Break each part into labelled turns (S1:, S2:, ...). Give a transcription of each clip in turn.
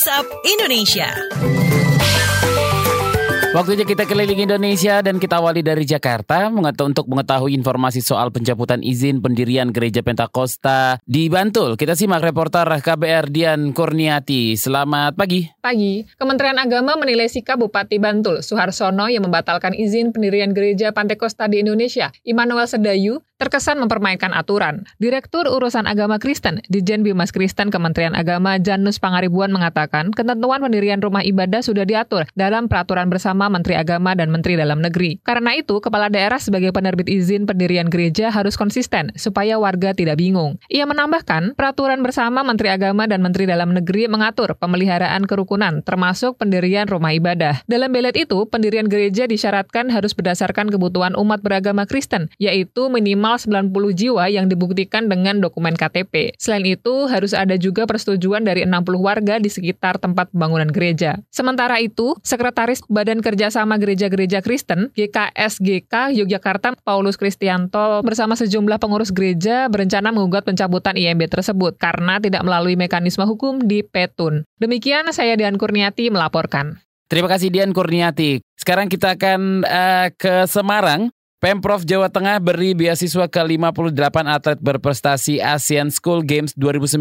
S1: WhatsApp Indonesia.
S2: Waktunya kita keliling Indonesia dan kita awali dari Jakarta untuk mengetahui informasi soal pencabutan izin pendirian Gereja Pentakosta di Bantul. Kita simak reporter KBR Dian Kurniati. Selamat pagi.
S3: Pagi, Kementerian Agama menilai sikap Bupati Bantul, Suharsono yang membatalkan izin pendirian Gereja Pentakosta di Indonesia, Immanuel Sedayu, terkesan mempermainkan aturan. Direktur Urusan Agama Kristen, Dijen Bimas Kristen Kementerian Agama Janus Pangaribuan mengatakan, ketentuan pendirian rumah ibadah sudah diatur dalam peraturan bersama Menteri Agama dan Menteri Dalam Negeri. Karena itu, kepala daerah sebagai penerbit izin pendirian gereja harus konsisten supaya warga tidak bingung. Ia menambahkan, peraturan bersama Menteri Agama dan Menteri Dalam Negeri mengatur pemeliharaan kerukunan, termasuk pendirian rumah ibadah. Dalam belet itu, pendirian gereja disyaratkan harus berdasarkan kebutuhan umat beragama Kristen, yaitu minimal minimal 90 jiwa yang dibuktikan dengan dokumen KTP. Selain itu, harus ada juga persetujuan dari 60 warga di sekitar tempat pembangunan gereja. Sementara itu, Sekretaris Badan Kerjasama Gereja-Gereja Kristen GKSGK Yogyakarta Paulus Kristianto bersama sejumlah pengurus gereja berencana mengugat pencabutan IMB tersebut karena tidak melalui mekanisme hukum di Petun. Demikian saya Dian Kurniati melaporkan.
S2: Terima kasih Dian Kurniati. Sekarang kita akan uh, ke Semarang. Pemprov Jawa Tengah beri beasiswa ke 58 atlet berprestasi Asian School Games 2019.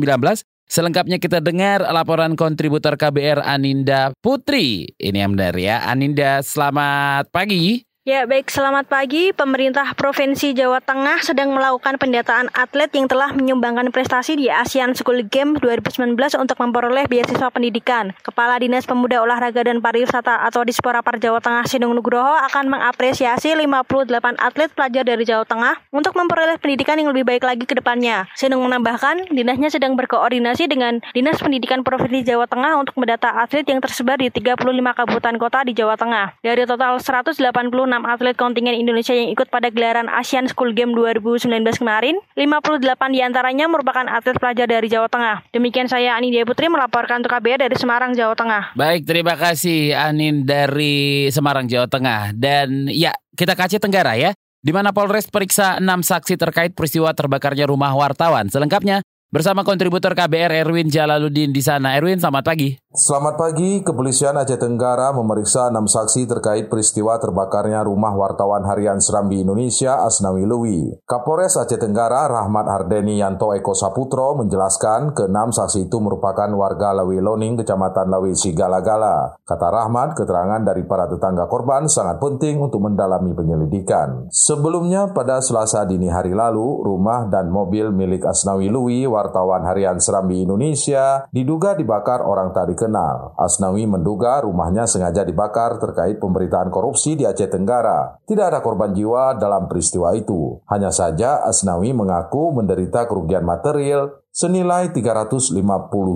S2: Selengkapnya kita dengar laporan kontributor KBR Aninda Putri. Ini yang benar ya. Aninda, selamat pagi.
S4: Ya, baik. Selamat pagi. Pemerintah Provinsi Jawa Tengah sedang melakukan pendataan atlet yang telah menyumbangkan prestasi di ASEAN School Games 2019 untuk memperoleh beasiswa pendidikan. Kepala Dinas Pemuda Olahraga dan Pariwisata atau Dispora Par Jawa Tengah Sinung Nugroho akan mengapresiasi 58 atlet pelajar dari Jawa Tengah untuk memperoleh pendidikan yang lebih baik lagi ke depannya. Sinung menambahkan, dinasnya sedang berkoordinasi dengan Dinas Pendidikan Provinsi Jawa Tengah untuk mendata atlet yang tersebar di 35 kabupaten kota di Jawa Tengah. Dari total 186 atlet kontingen Indonesia yang ikut pada gelaran Asian School Game 2019 kemarin, 58 di antaranya merupakan atlet pelajar dari Jawa Tengah. Demikian saya Anin Dia Putri melaporkan untuk KBR dari Semarang, Jawa Tengah.
S2: Baik, terima kasih Anin dari Semarang, Jawa Tengah. Dan ya, kita ke Tenggara ya, di mana Polres periksa 6 saksi terkait peristiwa terbakarnya rumah wartawan. Selengkapnya bersama kontributor KBR Erwin Jalaluddin di sana. Erwin, selamat pagi.
S5: Selamat pagi, Kepolisian Aceh Tenggara memeriksa enam saksi terkait peristiwa terbakarnya rumah wartawan harian Serambi Indonesia Asnawi Lewi. Kapolres Aceh Tenggara Rahmat Hardeni Yanto Eko Saputro menjelaskan ke enam saksi itu merupakan warga Lewi Loning, Kecamatan Lewi Sigala-Gala. Kata Rahmat, keterangan dari para tetangga korban sangat penting untuk mendalami penyelidikan. Sebelumnya, pada selasa dini hari lalu, rumah dan mobil milik Asnawi Lewi, wartawan harian Serambi Indonesia, diduga dibakar orang tadi dikenal. Asnawi menduga rumahnya sengaja dibakar terkait pemberitaan korupsi di Aceh Tenggara. Tidak ada korban jiwa dalam peristiwa itu. Hanya saja Asnawi mengaku menderita kerugian material senilai 350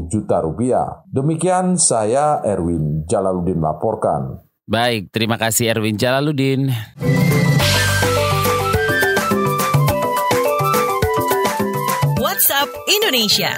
S5: juta rupiah. Demikian saya Erwin Jalaluddin melaporkan.
S2: Baik, terima kasih Erwin Jalaluddin.
S1: WhatsApp Indonesia.